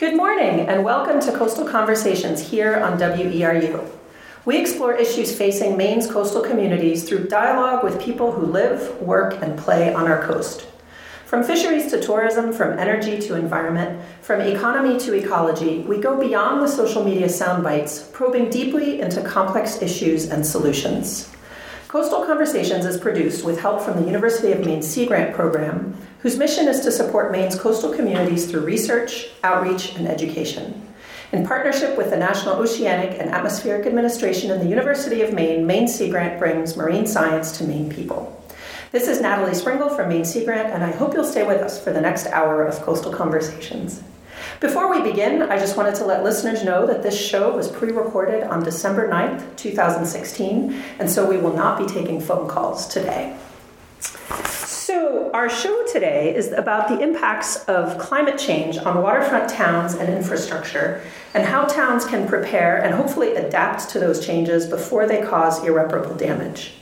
Good morning and welcome to Coastal Conversations here on WERU. We explore issues facing Maine's coastal communities through dialogue with people who live, work, and play on our coast. From fisheries to tourism, from energy to environment, from economy to ecology, we go beyond the social media soundbites, probing deeply into complex issues and solutions. Coastal Conversations is produced with help from the University of Maine Sea Grant Program, whose mission is to support Maine's coastal communities through research, outreach, and education. In partnership with the National Oceanic and Atmospheric Administration and the University of Maine, Maine Sea Grant brings marine science to Maine people. This is Natalie Springuel from Maine Sea Grant, and I hope you'll stay with us for the next hour of Coastal Conversations. Before we begin, I just wanted to let listeners know that this show was pre recorded on December 9th, 2016, and so we will not be taking phone calls today. So, our show today is about the impacts of climate change on waterfront towns and infrastructure, and how towns can prepare and hopefully adapt to those changes before they cause irreparable damage.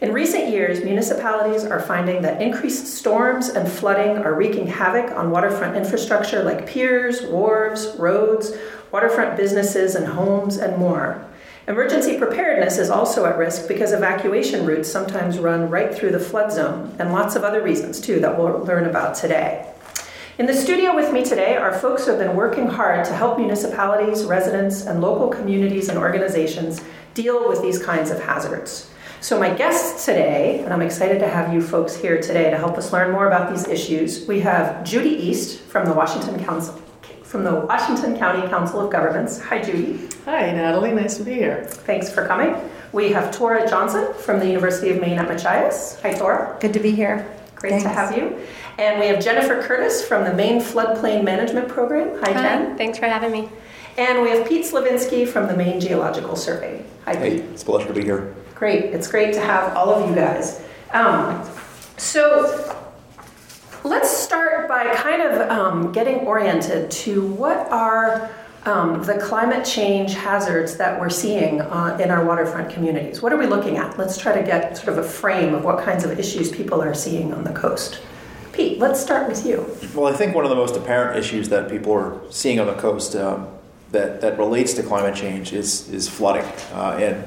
In recent years, municipalities are finding that increased storms and flooding are wreaking havoc on waterfront infrastructure like piers, wharves, roads, waterfront businesses and homes, and more. Emergency preparedness is also at risk because evacuation routes sometimes run right through the flood zone, and lots of other reasons too that we'll learn about today. In the studio with me today are folks who have been working hard to help municipalities, residents, and local communities and organizations deal with these kinds of hazards. So, my guests today, and I'm excited to have you folks here today to help us learn more about these issues, we have Judy East from the Washington Council from the Washington County Council of Governments. Hi, Judy. Hi, Natalie. Nice to be here. Thanks for coming. We have Tora Johnson from the University of Maine at Machias. Hi, Tora. Good to be here. Great Thanks. to have you. And we have Jennifer Curtis from the Maine Floodplain Management Program. Hi, Hi, Jen. thanks for having me. And we have Pete Slovinsky from the Maine Geological Survey. Hi, Pete. Hey, Pete. it's a pleasure to be here. Great. It's great to have all of you guys. Um, so let's start by kind of um, getting oriented to what are um, the climate change hazards that we're seeing uh, in our waterfront communities. What are we looking at? Let's try to get sort of a frame of what kinds of issues people are seeing on the coast. Pete, let's start with you. Well, I think one of the most apparent issues that people are seeing on the coast um, that, that relates to climate change is, is flooding. Uh, and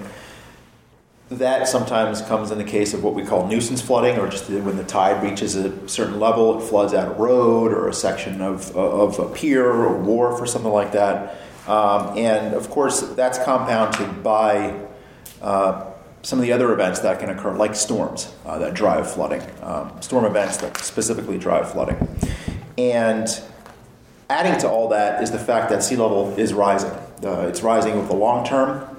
that sometimes comes in the case of what we call nuisance flooding, or just when the tide reaches a certain level, it floods out a road or a section of, of a pier or wharf or something like that. Um, and of course, that's compounded by uh, some of the other events that can occur, like storms uh, that drive flooding, um, storm events that specifically drive flooding. And adding to all that is the fact that sea level is rising. Uh, it's rising over the long term,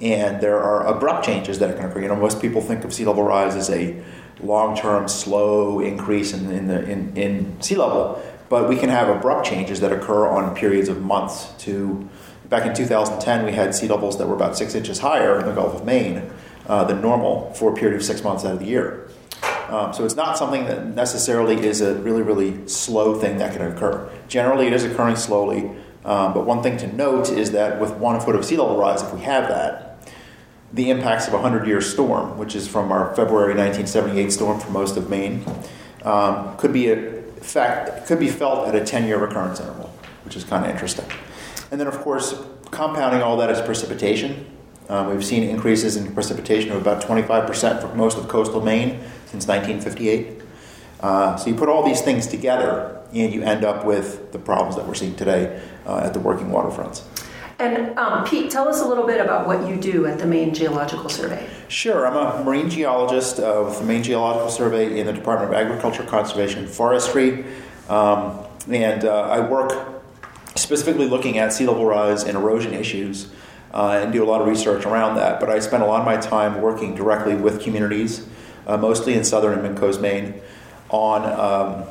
and there are abrupt changes that can occur. You know, most people think of sea level rise as a long-term, slow increase in, in, the, in, in sea level, but we can have abrupt changes that occur on periods of months. To back in 2010, we had sea levels that were about six inches higher in the Gulf of Maine uh, than normal for a period of six months out of the year. Um, so it's not something that necessarily is a really, really slow thing that can occur. Generally, it is occurring slowly. Um, but one thing to note is that with one foot of sea level rise, if we have that, the impacts of a 100 year storm, which is from our February 1978 storm for most of Maine, um, could be a fact could be felt at a 10 year recurrence interval, which is kind of interesting. And then, of course, compounding all that is precipitation. Um, we've seen increases in precipitation of about 25% for most of coastal Maine since 1958. Uh, so you put all these things together, and you end up with the problems that we're seeing today uh, at the working waterfronts. And um, Pete, tell us a little bit about what you do at the Maine Geological Survey. Sure, I'm a marine geologist uh, with the Maine Geological Survey in the Department of Agriculture, Conservation, and Forestry. Um, and uh, I work specifically looking at sea level rise and erosion issues uh, and do a lot of research around that. But I spend a lot of my time working directly with communities, uh, mostly in southern and mid coast Maine, on um,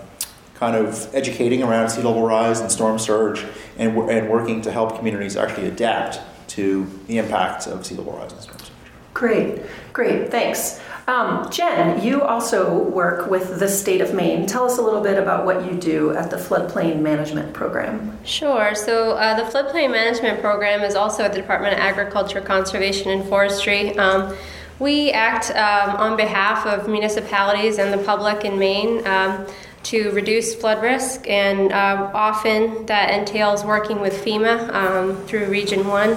kind of educating around sea level rise and storm surge and, and working to help communities actually adapt to the impacts of sea level rise and storm surge. Great, great, thanks. Um, Jen, you also work with the state of Maine. Tell us a little bit about what you do at the Floodplain Management Program. Sure. So, uh, the floodplain management program is also at the Department of Agriculture, Conservation, and Forestry. Um, we act um, on behalf of municipalities and the public in Maine. To reduce flood risk, and uh, often that entails working with FEMA um, through Region 1.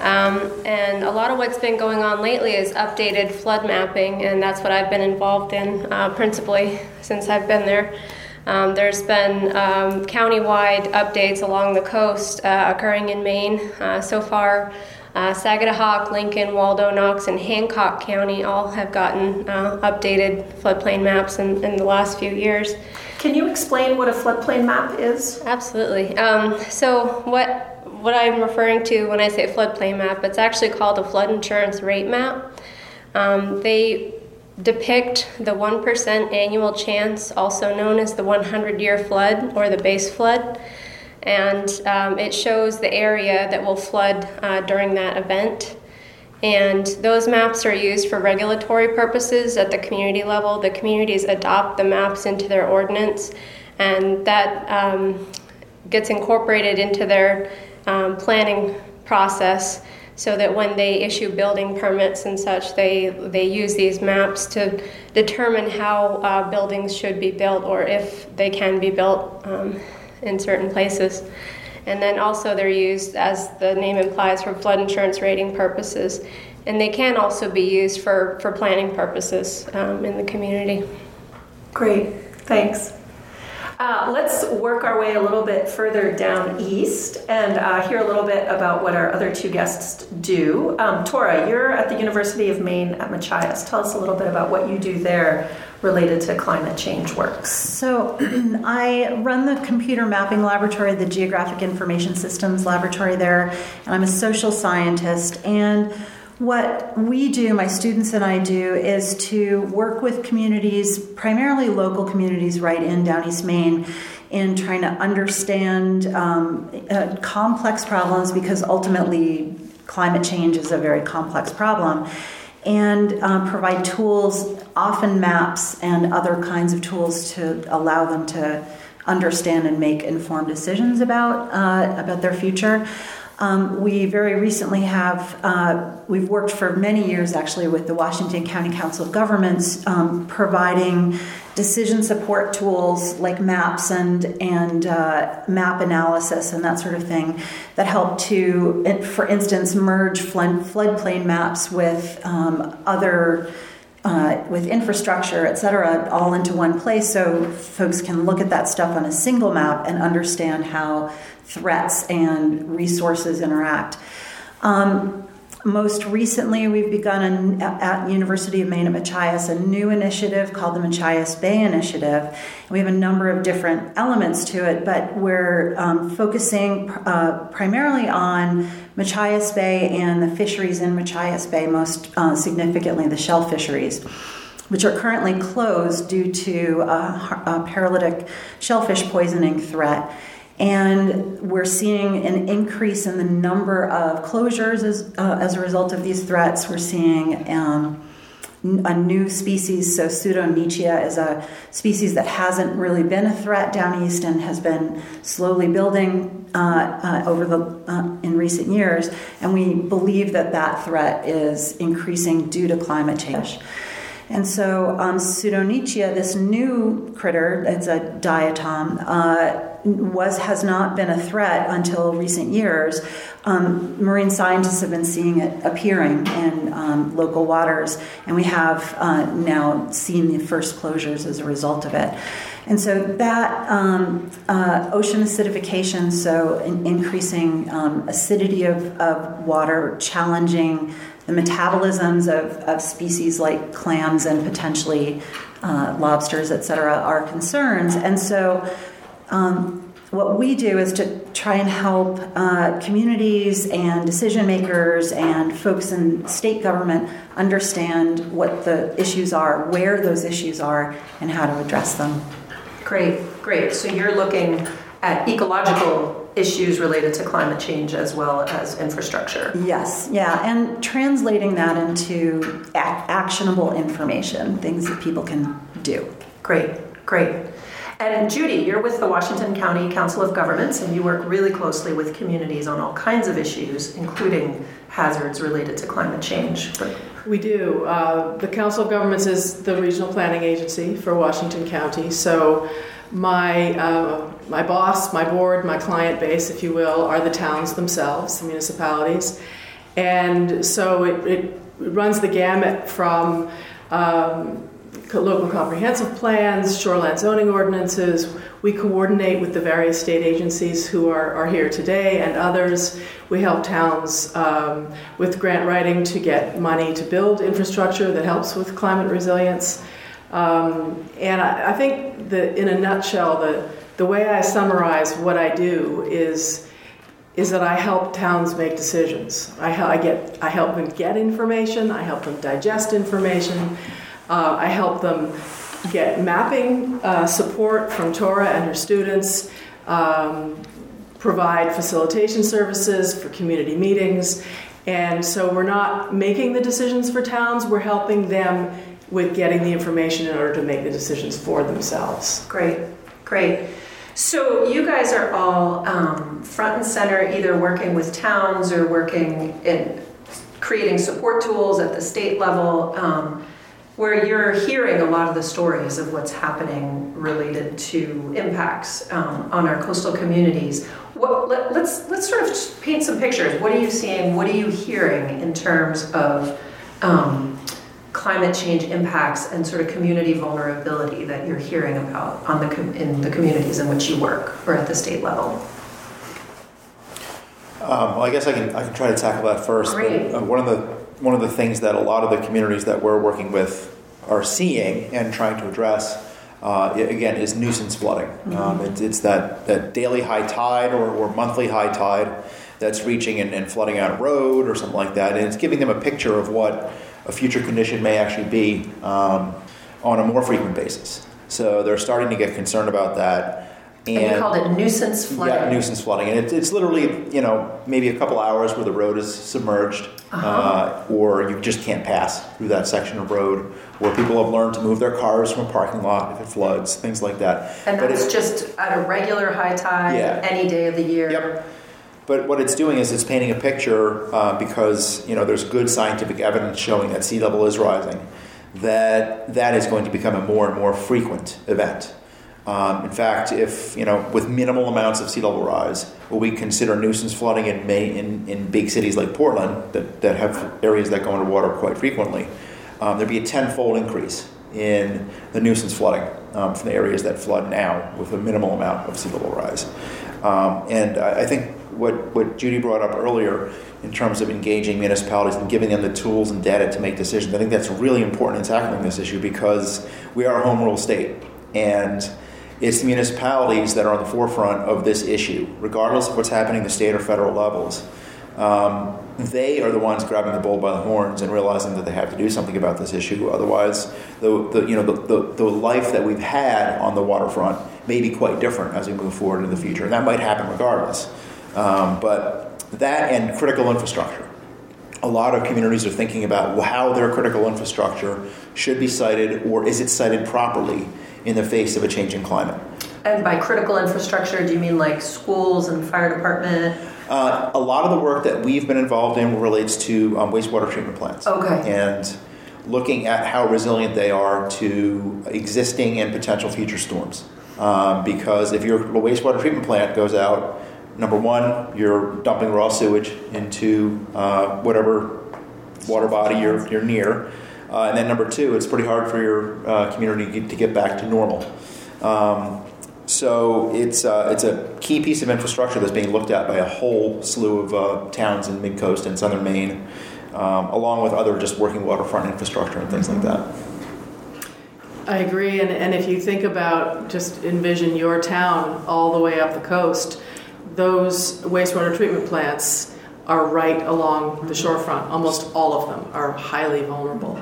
Um, and a lot of what's been going on lately is updated flood mapping, and that's what I've been involved in uh, principally since I've been there. Um, there's been um, countywide updates along the coast uh, occurring in Maine. Uh, so far, uh, Sagadahoc, Lincoln, Waldo, Knox, and Hancock County all have gotten uh, updated floodplain maps in, in, the last few years. Can you explain what a floodplain map is? Absolutely. Um, so, what what I'm referring to when I say floodplain map, it's actually called a flood insurance rate map. Um, they depict the 1% annual chance, also known as the 100 year flood or the base flood. And um, it shows the area that will flood uh, during that event. And those maps are used for regulatory purposes at the community level. The communities adopt the maps into their ordinance, and that um, gets incorporated into their um, planning process so that when they issue building permits and such, they, they use these maps to determine how uh, buildings should be built or if they can be built um, in certain places. And then also they're used, as the name implies, for flood insurance rating purposes. And they can also be used for, for planning purposes um, in the community. Great, thanks. Uh, let's work our way a little bit further down east and uh, hear a little bit about what our other two guests do. Um, Tora, you're at the University of Maine at Machias. Tell us a little bit about what you do there related to climate change works. So, I run the computer mapping laboratory, the Geographic Information Systems laboratory there, and I'm a social scientist. And what we do, my students and I do, is to work with communities, primarily local communities right in Down East Maine, in trying to understand um, uh, complex problems because ultimately climate change is a very complex problem. And uh, provide tools, often maps and other kinds of tools to allow them to understand and make informed decisions about uh, about their future. Um, we very recently have, uh, we've worked for many years actually with the Washington County Council of Governments, um, providing decision support tools like maps and, and uh, map analysis and that sort of thing that help to, for instance, merge flood, floodplain maps with um, other. Uh, with infrastructure, et cetera, all into one place so folks can look at that stuff on a single map and understand how threats and resources interact. Um, most recently, we've begun at University of Maine at Machias a new initiative called the Machias Bay Initiative. We have a number of different elements to it, but we're um, focusing uh, primarily on Machias Bay and the fisheries in Machias Bay, most uh, significantly the shell fisheries which are currently closed due to a, a paralytic shellfish poisoning threat. And we're seeing an increase in the number of closures as, uh, as a result of these threats. We're seeing um, a new species, so Pseudo-nitzschia is a species that hasn't really been a threat down east and has been slowly building uh, uh, over the uh, in recent years, and we believe that that threat is increasing due to climate change. And so, um, Pseudo-nitzschia, this new critter, it's a diatom, uh, was has not been a threat until recent years. Um, marine scientists have been seeing it appearing in um, local waters, and we have uh, now seen the first closures as a result of it. And so that um, uh, ocean acidification, so in increasing um, acidity of, of water, challenging the metabolisms of, of species like clams and potentially uh, lobsters, et cetera, are concerns. And so, um, what we do is to try and help uh, communities and decision makers and folks in state government understand what the issues are, where those issues are, and how to address them. Great, great. So you're looking at ecological issues related to climate change as well as infrastructure. Yes, yeah, and translating that into actionable information, things that people can do. Great, great. And Judy, you're with the Washington County Council of Governments, and you work really closely with communities on all kinds of issues, including hazards related to climate change. We do. Uh, the Council of Governments is the regional planning agency for Washington County. So, my uh, my boss, my board, my client base, if you will, are the towns themselves, the municipalities, and so it, it runs the gamut from. Um, local comprehensive plans, shoreline zoning ordinances. We coordinate with the various state agencies who are, are here today and others. We help towns um, with grant writing to get money to build infrastructure that helps with climate resilience. Um, and I, I think that in a nutshell, the, the way I summarize what I do is is that I help towns make decisions. I, I, get, I help them get information, I help them digest information, uh, I help them get mapping uh, support from Tora and her students, um, provide facilitation services for community meetings. And so we're not making the decisions for towns, we're helping them with getting the information in order to make the decisions for themselves. Great, great. So you guys are all um, front and center, either working with towns or working in creating support tools at the state level. Um, where you're hearing a lot of the stories of what's happening related to impacts um, on our coastal communities. What, let, let's let's sort of paint some pictures. What are you seeing? What are you hearing in terms of um, climate change impacts and sort of community vulnerability that you're hearing about on the in the communities in which you work or at the state level? Um, well, I guess I can I can try to tackle that first. Great. But, uh, one of the one of the things that a lot of the communities that we're working with are seeing and trying to address, uh, again, is nuisance flooding. Mm-hmm. Um, it, it's that, that daily high tide or, or monthly high tide that's reaching and, and, flooding out a road or something like that. And it's giving them a picture of what a future condition may actually be um, on a more frequent basis. So they're starting to get concerned about that. And, and you called it nuisance flooding. Yeah, nuisance flooding, and it, it's literally you know maybe a couple hours where the road is submerged, uh-huh. uh, or you just can't pass through that section of road, where people have learned to move their cars from a parking lot if it floods, things like that. And but that's just at a regular high tide, yeah. any day of the year. Yep. But what it's doing is it's painting a picture uh, because you know there's good scientific evidence showing that sea level is rising, that that is going to become a more and more frequent event. Um, in fact, if you know, with minimal amounts of sea level rise, what we consider nuisance flooding in, May, in, in big cities like Portland that, that have areas that go underwater quite frequently, um, there'd be a tenfold increase in the nuisance flooding um, from the areas that flood now with a minimal amount of sea level rise. Um, and I, I think what, what Judy brought up earlier in terms of engaging municipalities and giving them the tools and data to make decisions, I think that's really important in tackling this issue because we are a home rule state. And it's the municipalities that are on the forefront of this issue, regardless of what's happening at the state or federal levels. Um, they are the ones grabbing the bull by the horns and realizing that they have to do something about this issue. Otherwise, the, the you know the, the, the, life that we've had on the waterfront may be quite different as we move forward in the future, and that might happen regardless. Um, but that and critical infrastructure. A lot of communities are thinking about how their critical infrastructure should be sited or is it sited properly in the face of a changing climate. And by critical infrastructure, do you mean like schools and fire department? Uh, a lot of the work that we've been involved in relates to um, wastewater treatment plants. Okay. And looking at how resilient they are to existing and potential future storms. Um, because if your wastewater treatment plant goes out, number one, you're dumping raw sewage into uh, whatever water body you're, you're near. Uh, and then number two, it's pretty hard for your uh, community to get back to normal. Um, so it's uh, it's a key piece of infrastructure that's being looked at by a whole slew of uh, towns in mid coast and southern Maine, um, along with other just working waterfront infrastructure and things like that. I agree, and, and if you think about just envision your town all the way up the coast, those wastewater treatment plants are right along the shorefront. Almost all of them are highly vulnerable.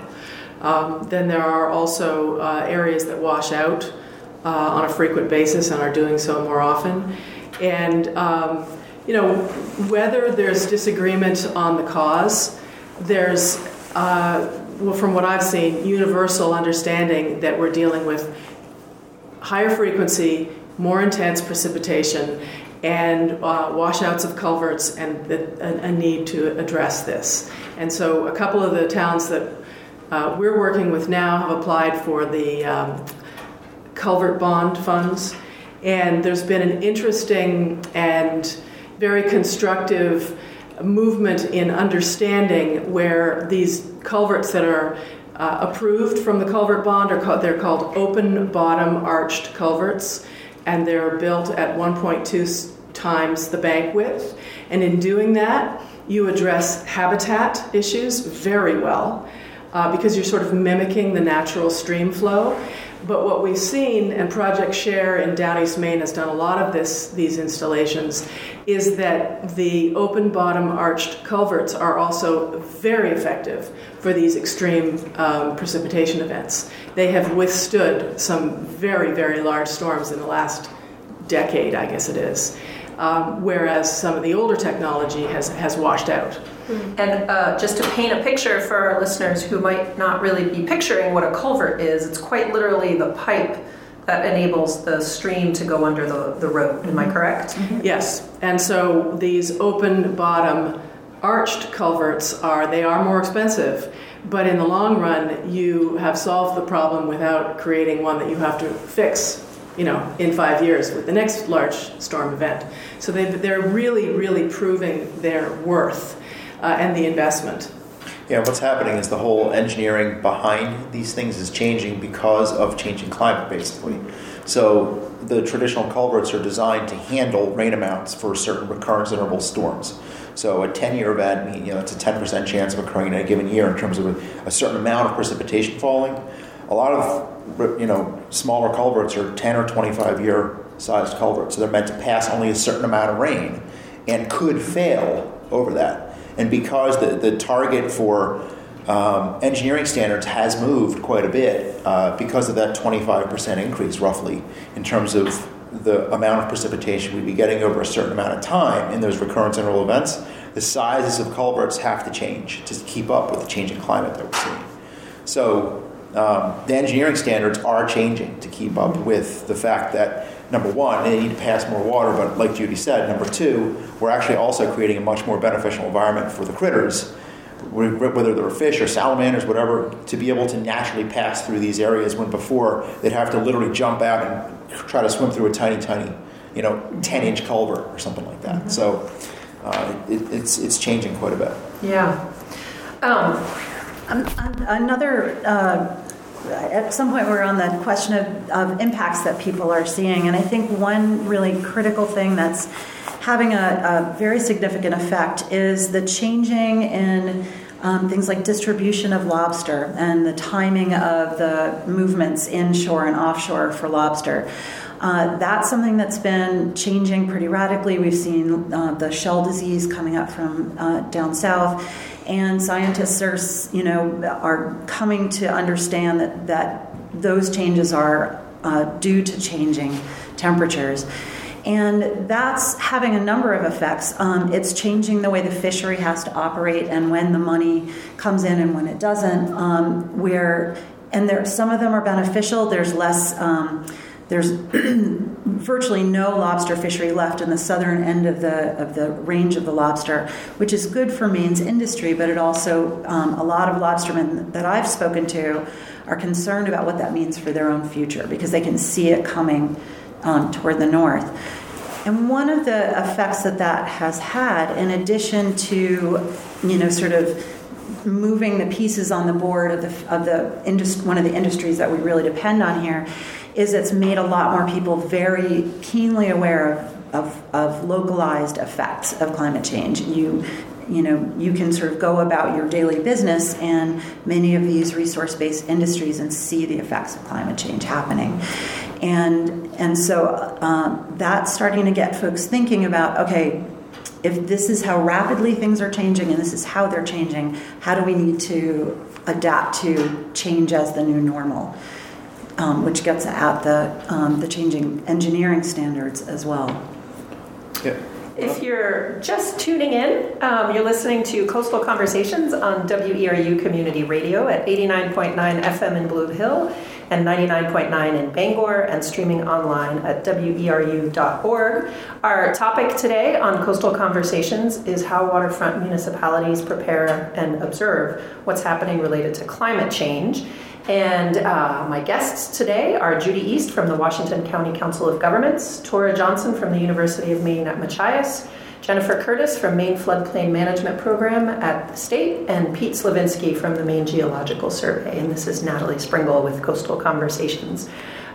Um, then there are also uh, areas that wash out uh, on a frequent basis and are doing so more often. And, um, you know, whether there's disagreement on the cause, there's, uh, well, from what I've seen, universal understanding that we're dealing with higher frequency, more intense precipitation, and uh, washouts of culverts and the, a, a, need to address this. And so a couple of the towns that uh, we're working with now have applied for the um, culvert bond funds. And there's been an interesting and very constructive movement in understanding where these culverts that are uh, approved from the culvert bond are called, they're called open bottom arched culverts and they're built at 1.2 times the bank width. And in doing that you address habitat issues very well uh, because you're sort of mimicking the natural stream flow but what we've seen, and Project Share in Down East Maine has done a lot of this, these installations, is that the open bottom arched culverts are also very effective for these extreme um, precipitation events. They have withstood some very, very large storms in the last decade, I guess it is, um, whereas some of the older technology has, has washed out. And uh, just to paint a picture for our listeners who might not really be picturing what a culvert is, it's quite literally the pipe that enables the stream to go under the, the road. Am I mm-hmm. correct? Mm-hmm. Yes. And so these open bottom arched culverts are they are more expensive but in the long run you have solved the problem without creating one that you have to fix you know in five years with the next large storm event so they, they're really really proving their worth uh, and the investment. Yeah, what's happening is the whole engineering behind these things is changing because of changing climate, basically. So the traditional culverts are designed to handle rain amounts for certain recurrence interval storms. So a 10-year event, you know, it's a 10% chance of occurring in a given year in terms of a, a certain amount of precipitation falling. A lot of, you know, smaller culverts are 10 or 25 year sized culverts, so they're meant to pass only a certain amount of rain and could fail over that. And because the, the target for um, engineering standards has moved quite a bit uh, because of that 25% increase, roughly, in terms of the amount of precipitation we'd be getting over a certain amount of time in those recurrence interval events, the sizes of culverts have to change to keep up with the changing climate that we're seeing. So um, the engineering standards are changing to keep up with the fact that number one, they need to pass more water, but like Judy said, number two, we're actually also creating a much more beneficial environment for the critters, whether they're fish or salamanders, whatever, to be able to naturally pass through these areas when before they'd have to literally jump out and try to swim through a tiny, tiny, you know, 10 inch culvert or something like that. Mm-hmm. So uh, it, it's, it's changing quite a bit. Yeah. Um, another uh, at some point we are on the question of, of, impacts that people are seeing. And i think one really critical thing that's having a, a very significant effect is the changing in um, things like distribution of lobster and the timing of the movements inshore and offshore for lobster. Uh, that's something that's been changing pretty radically. We've seen uh, the shell disease coming up from uh, down south and scientists are, you know, are coming to understand that, that those changes are uh, due to changing temperatures. And that's having a number of effects. Um, it's changing the way the fishery has to operate and when the money comes in and when it doesn't. Um, where and there, some of them are beneficial. There's less. Um, there's virtually no lobster fishery left in the southern end of the of the range of the lobster, which is good for Maine's industry. But it also um, a lot of lobstermen that I've spoken to are concerned about what that means for their own future because they can see it coming um, toward the north. And one of the effects that that has had, in addition to you know sort of moving the pieces on the board of the of the industry, one of the industries that we really depend on here is it's made a lot more people very keenly aware of, of, of localized effects of climate change. You you know you can sort of go about your daily business and many of these resource-based industries and see the effects of climate change happening and and so um, that's starting to get folks thinking about okay if this is how rapidly things are changing and this is how they're changing how do we need to adapt to change as the new normal um, which gets at the, um, the changing engineering standards as well. Yeah. If you're just tuning in, um, you're listening to Coastal Conversations on WERU Community Radio at 89.9 FM in Blue Hill and 99.9 in Bangor and streaming online at weru.org. Our topic today on Coastal Conversations is how waterfront municipalities prepare and observe what's happening related to climate change. And uh, my guests today are Judy East from the Washington County Council of Governments, Tora Johnson from the University of Maine at Machias, Jennifer Curtis from Maine Floodplain Management Program at the state, and Pete Slovinsky from the Maine Geological Survey. And this is Natalie Springuel with Coastal Conversations.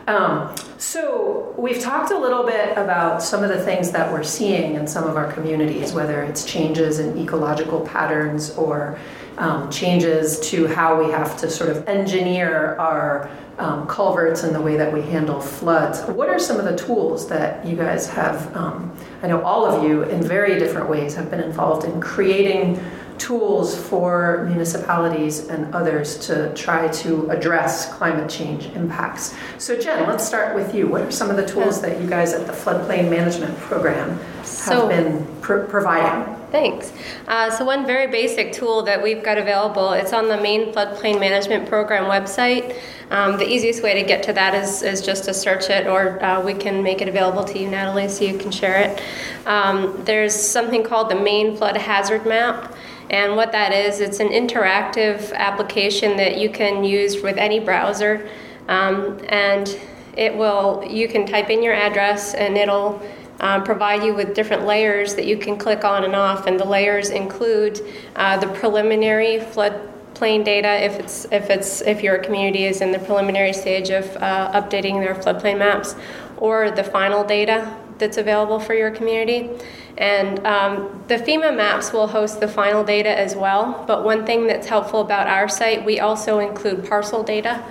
Um, so, we've talked a little bit about some of the things that we're seeing in some of our communities, whether it's changes in ecological patterns or um, changes to how we have to sort of engineer our um, culverts and the way that we handle floods. What are some of the tools that you guys have? Um, I know all of you, in very different ways, have been involved in creating tools for municipalities and others to try to address climate change impacts. So, Jen, let's start with you. What are some of the tools that you guys at the Floodplain Management Program have so, been pr- providing? Thanks. Uh, so one very basic tool that we've got available, it's on the Maine Floodplain Management Program website. Um, the easiest way to get to that is, is just to search it, or uh, we can make it available to you, Natalie, so you can share it. Um, there's something called the Maine Flood Hazard Map. And what that is, it's an interactive application that you can use with any browser. Um, and it will, you can type in your address and it'll um, provide you with different layers that you can click on and off, and the layers include uh, the preliminary floodplain data if it's if it's if your community is in the preliminary stage of uh, updating their floodplain maps, or the final data that's available for your community. And um, the FEMA maps will host the final data as well. But one thing that's helpful about our site, we also include parcel data.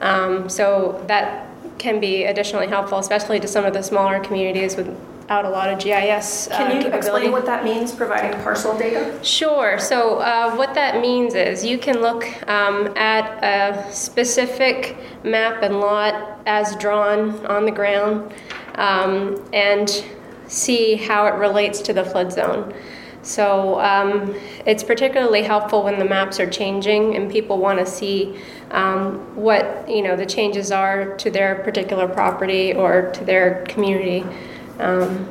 Um, so that can be additionally helpful, especially to some of the smaller communities without a lot of GIS. Uh, can you explain what that means, providing parcel data? Sure. So, uh, what that means is you can look um, at a specific map and lot as drawn on the ground um, and see how it relates to the flood zone. So um, it's particularly helpful when the maps are changing and people want to see um, what you know the changes are to their particular property or to their community. Um,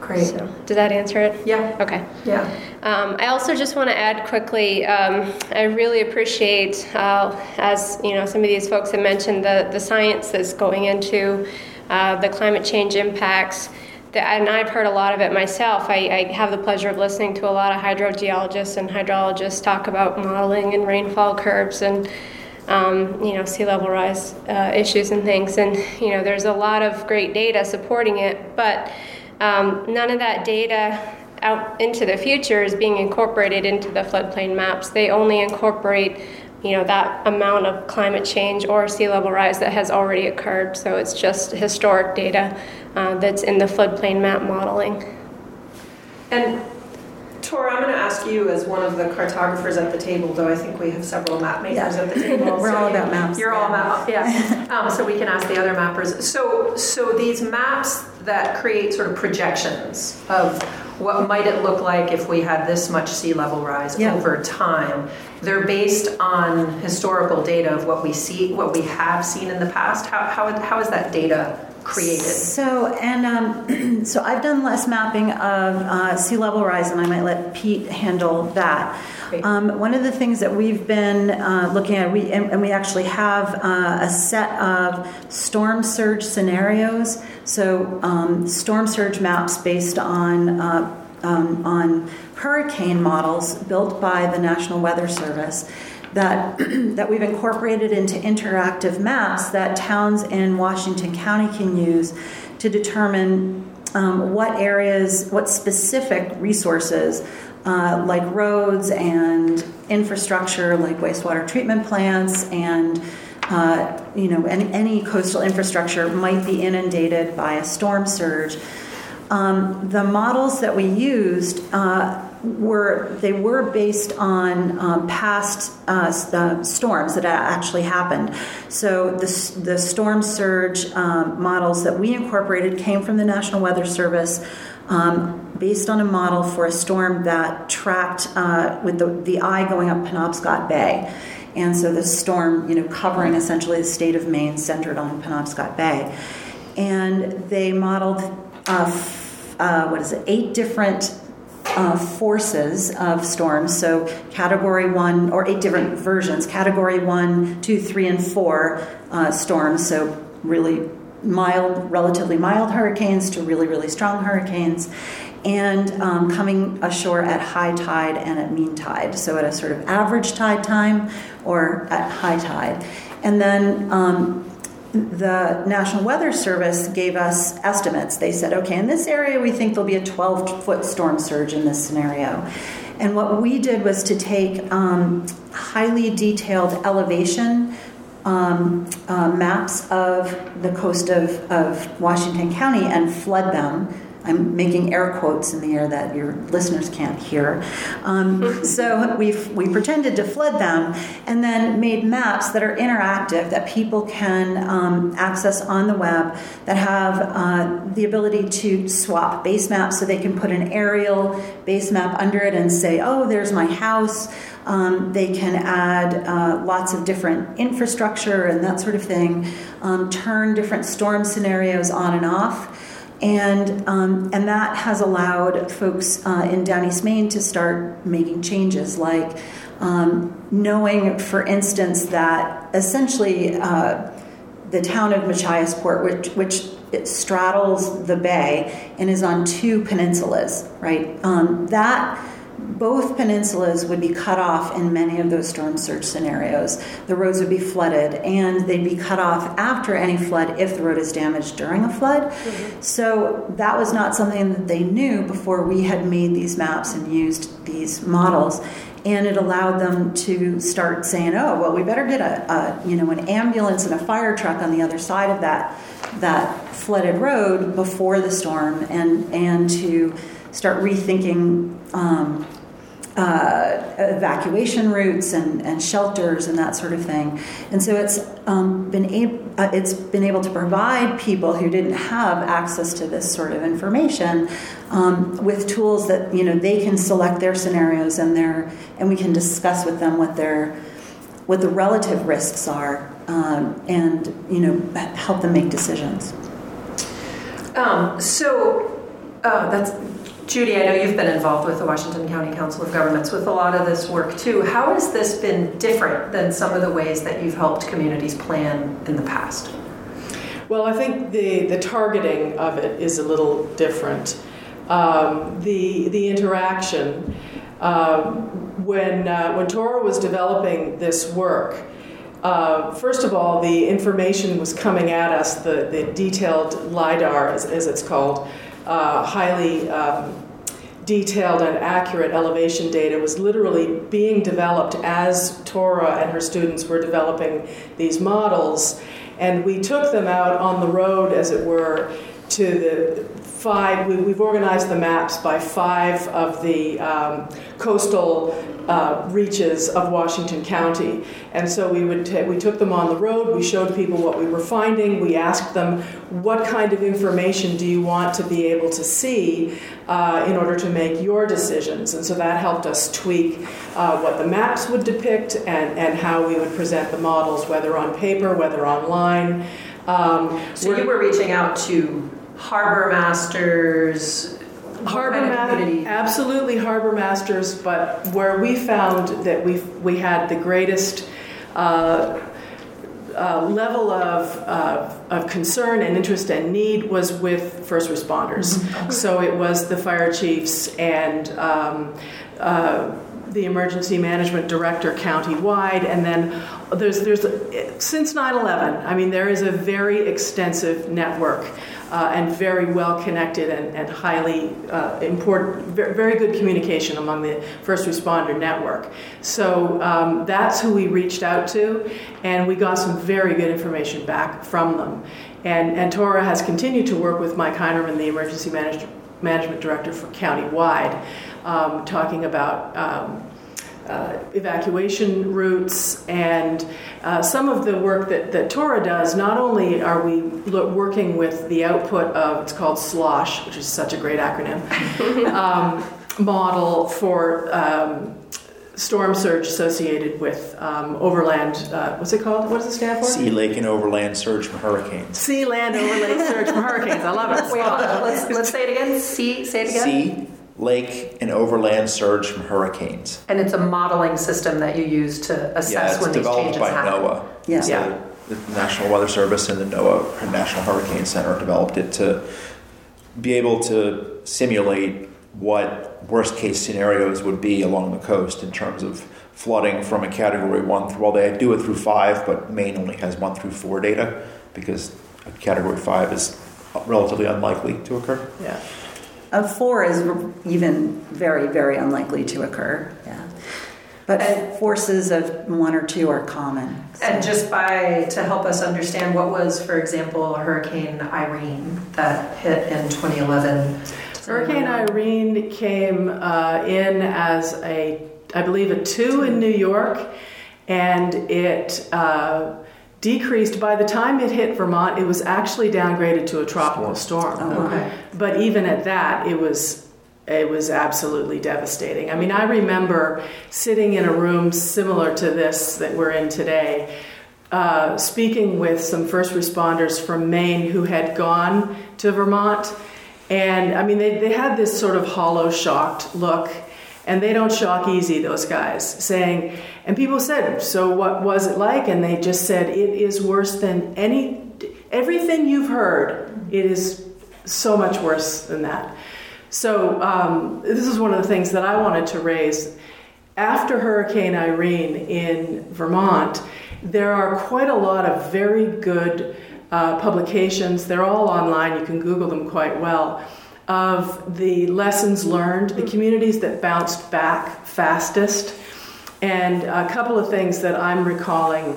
Great. So, does that answer it? Yeah. Okay. Yeah. Um, I also just want to add quickly. Um, I really appreciate, uh, as you know, some of these folks have mentioned the the science that's going into uh, the climate change impacts and I've heard a lot of it myself. I, I, have the pleasure of listening to a lot of hydrogeologists and hydrologists talk about modeling and rainfall curves and um, you know sea level rise uh, issues and things. And you know there's a lot of great data supporting it, but um, none of that data out into the future is being incorporated into the floodplain maps. They only incorporate you know that amount of climate change or sea level rise that has already occurred. So it's just historic data uh, that's in the floodplain map modeling. And Tora, I'm going to ask you as one of the cartographers at the table, though I think we have several map makers yeah. at the table. We're so all about maps. You're yeah. all about yeah. um, so we can ask the other mappers. So so these maps that create sort of projections of what might it look like if we had this much sea level rise yeah. over time. They're based on historical data of what we see, what we have seen in the past. How, how, how is that data created? So, and um, so I've done less mapping of uh, sea level rise, and I might let Pete handle that. Um, one of the things that we've been uh, looking at, we and, and we actually have uh, a set of storm surge scenarios. So, um, storm surge maps based on uh, um, on hurricane models built by the National Weather Service that that we've incorporated into interactive maps that towns in Washington County can use to determine um, what areas, what specific resources, uh, like roads and infrastructure, like wastewater treatment plants and uh, you know, any, any, coastal infrastructure might be inundated by a storm surge. Um, the models that we used uh, were they were based on um, past uh, storms that actually happened. So the, the storm surge um, models that we incorporated came from the National Weather Service. Um, based on a model for a storm that tracked uh, with the, the eye going up Penobscot Bay. and so the storm, you know, covering essentially the state of Maine, centered on Penobscot Bay, and they modeled uh, uh, what is it, eight different uh, forces of storms. So, category one, or eight different versions category one, two, three, and four uh, storms. So, really mild, relatively mild hurricanes to really, really strong hurricanes. And um, coming ashore at high tide and at mean tide, so at a sort of average tide time or at high tide. And then um, the National Weather Service gave us estimates. They said, okay, in this area, we think there'll be a 12 foot storm surge in this scenario. And what we did was to take um, highly detailed elevation um, uh, maps of the coast of, of Washington County and flood them I'm making air quotes in the air that your listeners can't hear. Um, so we we pretended to flood them and then made maps that are interactive that people can um, access on the web that have uh, the ability to swap base maps so they can put an aerial base map under it and say, oh, there's my house. Um, they can add uh, lots of different infrastructure and that sort of thing, um, turn different storm scenarios on and off and um, and that has allowed folks uh, in Down East Maine to start making changes, like um, knowing, for instance, that essentially uh, the town of Machiasport, which which straddles the bay and is on two peninsulas, right? Um, that both peninsulas would be cut off in many of those storm surge scenarios. The roads would be flooded, and they'd be cut off after any flood if the road is damaged during a flood. Mm-hmm. So that was not something that they knew before we had made these maps and used these models. And it allowed them to start saying, "Oh, well, we better get a, a you know an ambulance and a fire truck on the other side of that that flooded road before the storm, and and to start rethinking um, uh, evacuation routes and, and shelters and that sort of thing. And so it's um, been able uh, it's been able to provide people who didn't have access to this sort of information um, with tools that you know they can select their scenarios and their and we can discuss with them what their what the relative risks are um, and you know help them make decisions. Um, so uh, that's Judy, I know you've been involved with the Washington County Council of Governments with a lot of this work too. How has this been different than some of the ways that you've helped communities plan in the past? Well, I think the, the targeting of it is a little different. Um, the, the interaction, um, when, uh, when Tora was developing this work, uh, first of all, the information was coming at us, the, the detailed LIDAR, as, as it's called, uh, highly um, detailed and accurate elevation data was literally being developed as Tora and her students were developing these models. And we took them out on the road, as it were, to the five, we, have organized the maps by five of the um, coastal uh, reaches of Washington County. And so we would t- we took them on the road. We showed people what we were finding. We asked them, "What kind of information do you want to be able to see uh, in order to make your decisions?" And so that helped us tweak uh, what the maps would depict and and how we would present the models, whether on paper, whether online. Um, so you were reaching out to harbor masters, harbor masters, absolutely harbor masters, but where we found that we we had the greatest. Uh, uh, level of, uh, of concern and interest and need was with first responders. Mm-hmm. So it was the fire chiefs and um, uh, the emergency management director county-wide, and then there's there's since 9/11. I mean, there is a very extensive network uh, and very well connected and, and highly uh, important, very, good communication among the first responder network. So um, that's who we reached out to, and we got some very good information back from them. And, and Tora has continued to work with Mike Hinerman, the emergency manage- management director for countywide, um, talking about. Um, uh, evacuation routes and uh, some of the work that, that Tora does, not only are we working with the output of, it's called SLOSH, which is such a great acronym, um, model for um, storm surge associated with um, overland. Uh, what's it called? What does it stand for? Sea, lake, and overland surge from hurricanes. Sea, land, overland surge from hurricanes. I love it. Wait. Let's, let's say it again. Sea, say it again. Sea, lake, and overland surge from hurricanes. And it's a modeling system that you use to Yeah, assess it's when these developed changes by happen. NOAA. Yeah. So Yeah. The National Weather Service and the NOAA National Hurricane Center developed it to be able to simulate what worst case scenarios would be along the coast in terms of flooding from a category one through, well, they do it through five, but Maine only has one through four data because a category five is relatively unlikely to occur. Yeah. A four is even very, very unlikely to occur. Yeah. But forces of one or two are common. And just by to help us understand what was, for example, Hurricane Irene that hit in 2011. Hurricane Irene came uh, in as a, I believe, a two in New York, and it uh, decreased. By the time it hit Vermont, it was actually downgraded to a tropical storm. Oh, Okay. But even at that, it was it was absolutely devastating. I mean, I remember sitting in a room similar to this that we're in today, uh, speaking with some first responders from Maine who had gone to Vermont. And I mean, they, they had this sort of hollow, shocked look. And they don't shock easy, those guys, saying, and people said, So what was it like? And they just said, It is worse than any, everything you've heard. It is so much worse than that. So, um, this is one of the things that I wanted to raise. After Hurricane Irene in Vermont, there are quite a lot of very good uh, publications. They're all online, you can Google them quite well. Of the lessons learned, the communities that bounced back fastest. And a couple of things that I'm recalling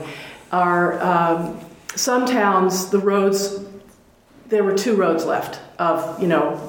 are um, some towns, the roads, there were two roads left of, you know,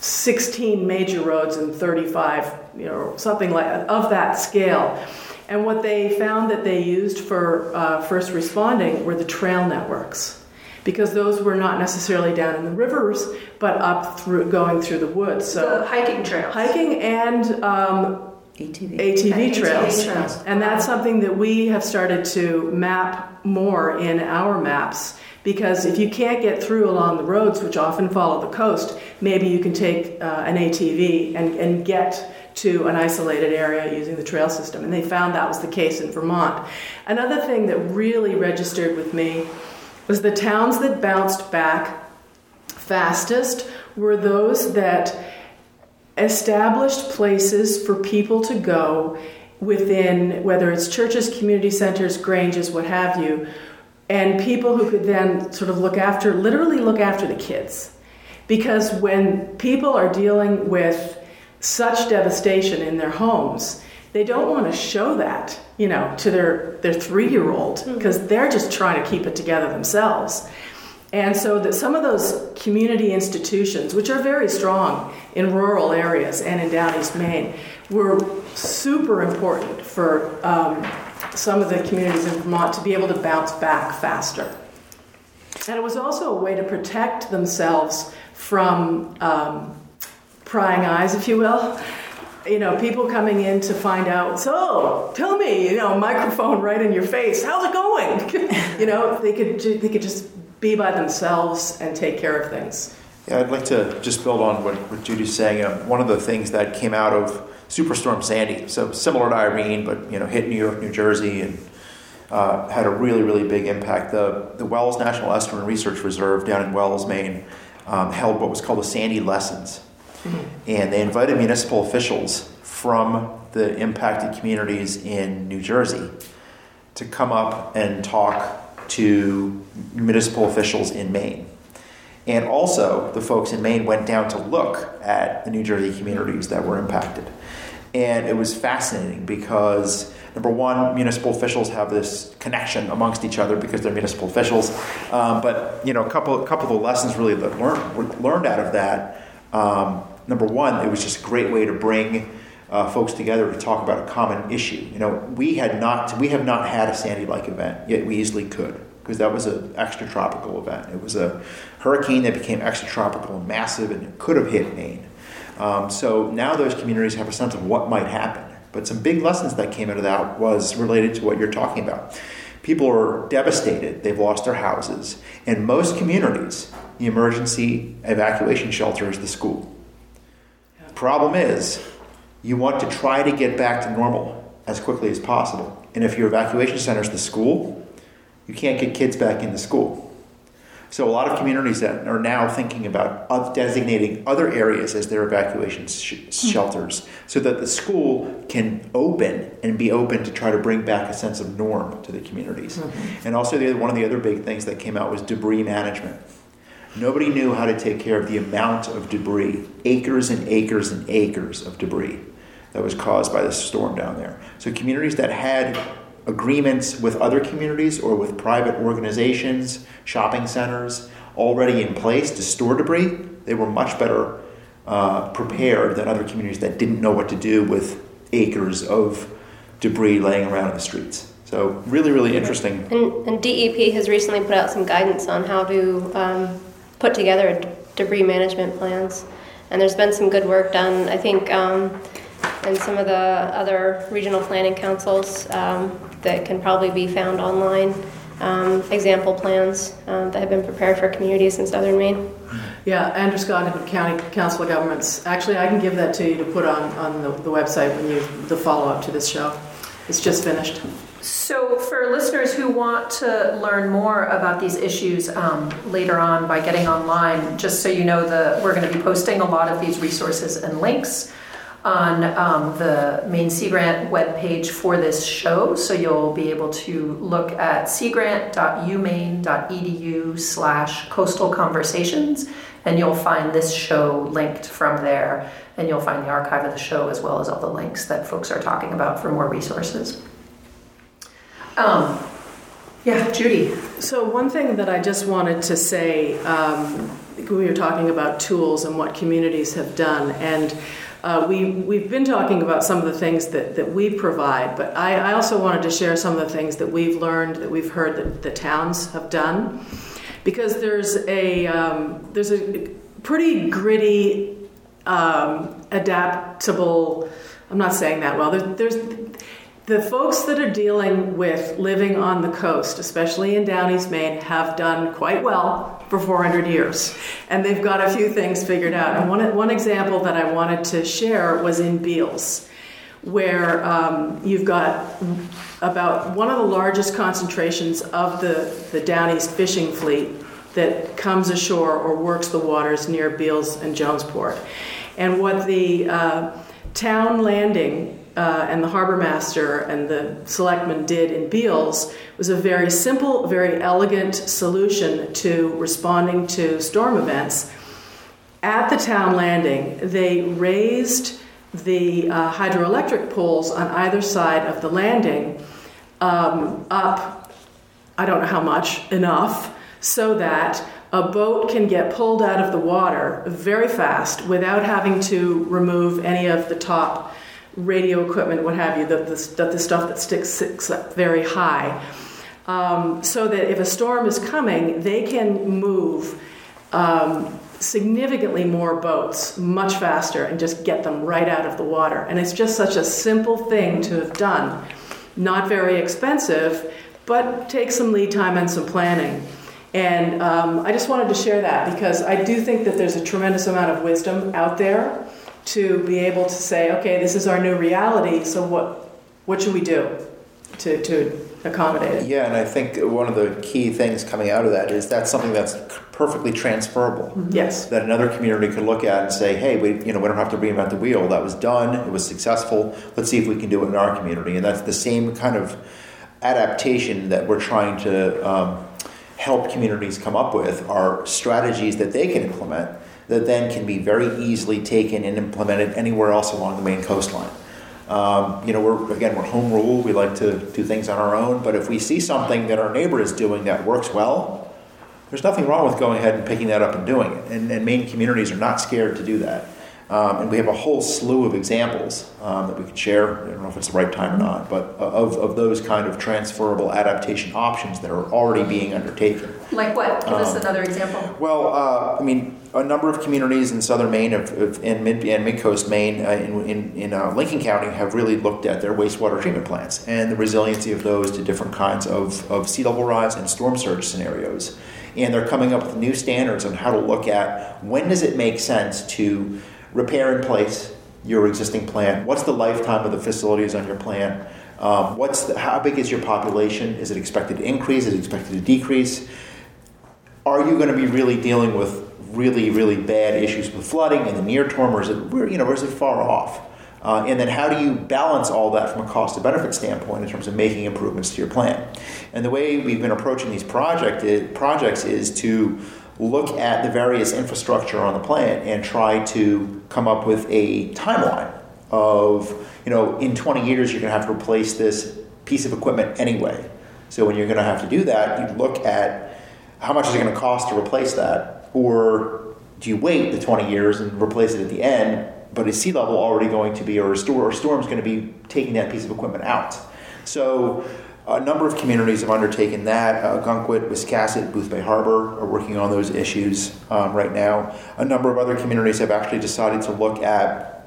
16 major roads and 35, you know, something like of that scale. And what they found that they used for uh, first responding were the trail networks, because those were not necessarily down in the rivers, but up through going through the woods. So the hiking trails. hiking and um, ATV. ATV, And ATV trails. trails. And that's something that we have started to map more in our maps because if you can't get through along the roads, which often follow the coast, maybe you can take uh, an ATV and, and get to an isolated area using the trail system. And they found that was the case in Vermont. Another thing that really registered with me was the towns that bounced back fastest were those that established places for people to go within whether it's churches, community centers, granges, what have you, and people who could then sort of look after, literally look after the kids. Because when people are dealing with such devastation in their homes, they don't want to show that, you know, to their, their three year old because they're just trying to keep it together themselves. And so that some of those community institutions, which are very strong in rural areas and in down East Maine, were super important for um, some of the communities in Vermont to be able to bounce back faster. And it was also a way to protect themselves from um, prying eyes, if you will. You know, people coming in to find out, so tell me, you know, microphone right in your face, how's it going? you know, they could, they could just be by themselves and take care of things. Yeah, I'd like to just build on what, what Judy's saying. Um, one of the things that came out of Superstorm Sandy, so similar to Irene, but you know, hit New York, New Jersey, and uh, had a really, really big impact. The the Wells National Estuarine Research Reserve down in Wells, Maine, um, held what was called the Sandy Lessons, and they invited municipal officials from the impacted communities in New Jersey to come up and talk to municipal officials in Maine. And also, the folks in Maine went down to look at the New Jersey communities that were impacted. And it was fascinating because, number one, municipal officials have this connection amongst each other because they're municipal officials. Um, but, you know, a couple, a couple of the lessons really that learned, learned out of that. Um, number one, it was just a great way to bring uh, folks together to talk about a common issue. You know, we had not, we have not had a Sandy-like event, yet we easily could because that was an extratropical event. It was a hurricane that became extratropical and massive, and it could have hit Maine. Um, so now those communities have a sense of what might happen, But some big lessons that came out of that was related to what you're talking about. People are devastated, they've lost their houses. In most communities, the emergency evacuation shelter is the school. Problem is, you want to try to get back to normal as quickly as possible. And if your evacuation center is the school, you can't get kids back into school. So a lot of communities that are now thinking about designating other areas as their evacuation sh- hmm. shelters, so that the school can open and be open to try to bring back a sense of norm to the communities. Mm-hmm. And also, the, one of the other big things that came out was debris management. Nobody knew how to take care of the amount of debris, acres and acres and acres of debris that was caused by the storm down there. So communities that had agreements with other communities or with private organizations, shopping centers already in place to store debris, they were much better uh, prepared than other communities that didn't know what to do with acres of debris laying around in the streets. So, really, really interesting. And, and DEP has recently put out some guidance on how to um, put together debris management plans. And there's been some good work done. I think um, and some of the other regional planning councils um, that can probably be found online. Um, example plans um, that have been prepared for communities in southern Maine. Yeah, Andrew Androscoggin County Council of Governments. Actually, I can give that to you to put on, on the, the website when you the follow up to this show. It's just finished. So, for listeners who want to learn more about these issues um, later on by getting online, just so you know, the we're going to be posting a lot of these resources and links on um, the Maine Sea Grant webpage for this show. So you'll be able to look at seagrant.umaine.edu slash coastal conversations and you'll find this show linked from there and you'll find the archive of the show as well as all the links that folks are talking about for more resources. Um, yeah, Judy. So, one thing that I just wanted to say um, we were talking about tools and what communities have done. And uh, we, we've been talking about some of the things that, that we provide, but I, I also wanted to share some of the things that we've learned, that we've heard that the towns have done. Because there's a, um, there's a pretty gritty, um, adaptable, I'm not saying that well, there, there's the folks that are dealing with living on the coast, especially in Down East Maine, have done quite well for 400 years. And they've got a few things figured out. And one, one example that I wanted to share was in Beals, where um, you've got about one of the largest concentrations of the, the Down East fishing fleet that comes ashore or works the waters near Beals and Jonesport. And what the uh, town landing uh, and the harbor master and the selectmen did in Beals was a very simple, very elegant solution to responding to storm events. At the town landing, they raised the uh, hydroelectric poles on either side of the landing um, up, I don't know how much, enough, so that a boat can get pulled out of the water very fast without having to remove any of the top radio equipment, what have you, the, the, the stuff that sticks, sticks up very high. Um, so that if a storm is coming, they can move um, significantly more boats much faster and just get them right out of the water. And it's just such a simple thing to have done. Not very expensive, but takes some lead time and some planning. And um, I just wanted to share that because I do think that there's a tremendous amount of wisdom out there to be able to say, okay, this is our new reality, so what, what should we do to, to accommodate it? Yeah, and I think one of the key things coming out of that is that's something that's perfectly transferable. Mm-hmm. Yes. That another community could look at and say, hey, we, you know, we don't have to reinvent the wheel. That was done, it was successful. Let's see if we can do it in our community. And that's the same kind of adaptation that we're trying to um, help communities come up with are strategies that they can implement that then can be very easily taken and implemented anywhere else along the Maine coastline. Um, you know, we're again we're home rule. We like to do things on our own. But if we see something that our neighbor is doing that works well, there's nothing wrong with going ahead and picking that up and doing it. And, and Maine communities are not scared to do that. Um, and we have a whole slew of examples um, that we could share. I don't know if it's the right time or not, but of, of those kind of transferable adaptation options that are already being undertaken. Like what? Give us Um, another example. Well, uh, I mean, a number of communities in southern Maine have, and mid and mid coast Maine uh, in in, in uh, Lincoln County have really looked at their wastewater treatment plants and the resiliency of those to different kinds of, of sea level rise and storm surge scenarios. And they're coming up with new standards on how to look at when does it make sense to repair in place your existing plant. What's the lifetime of the facilities on your plant? Um, what's the, how big is your population? Is it expected to increase? Is it expected to decrease? are you going to be really dealing with really, really bad issues with flooding in the near term, or is it, you know, is it far off? Uh, and then how do you balance all that from a cost to benefit standpoint in terms of making improvements to your plan? And the way we've been approaching these project projects is to look at the various infrastructure on the plant and try to come up with a timeline of, you know, in 20 years you're going to have to replace this piece of equipment anyway. So when you're going to have to do that, you look at how much is it going to cost to replace that? Or do you wait the 20 years and replace it at the end, but is sea level already going to be, or a, storm, storm's going to be taking that piece of equipment out? So a number of communities have undertaken that. Uh, Ogunquit, Wiscasset, Boothbay Harbor are working on those issues um, right now. A number of other communities have actually decided to look at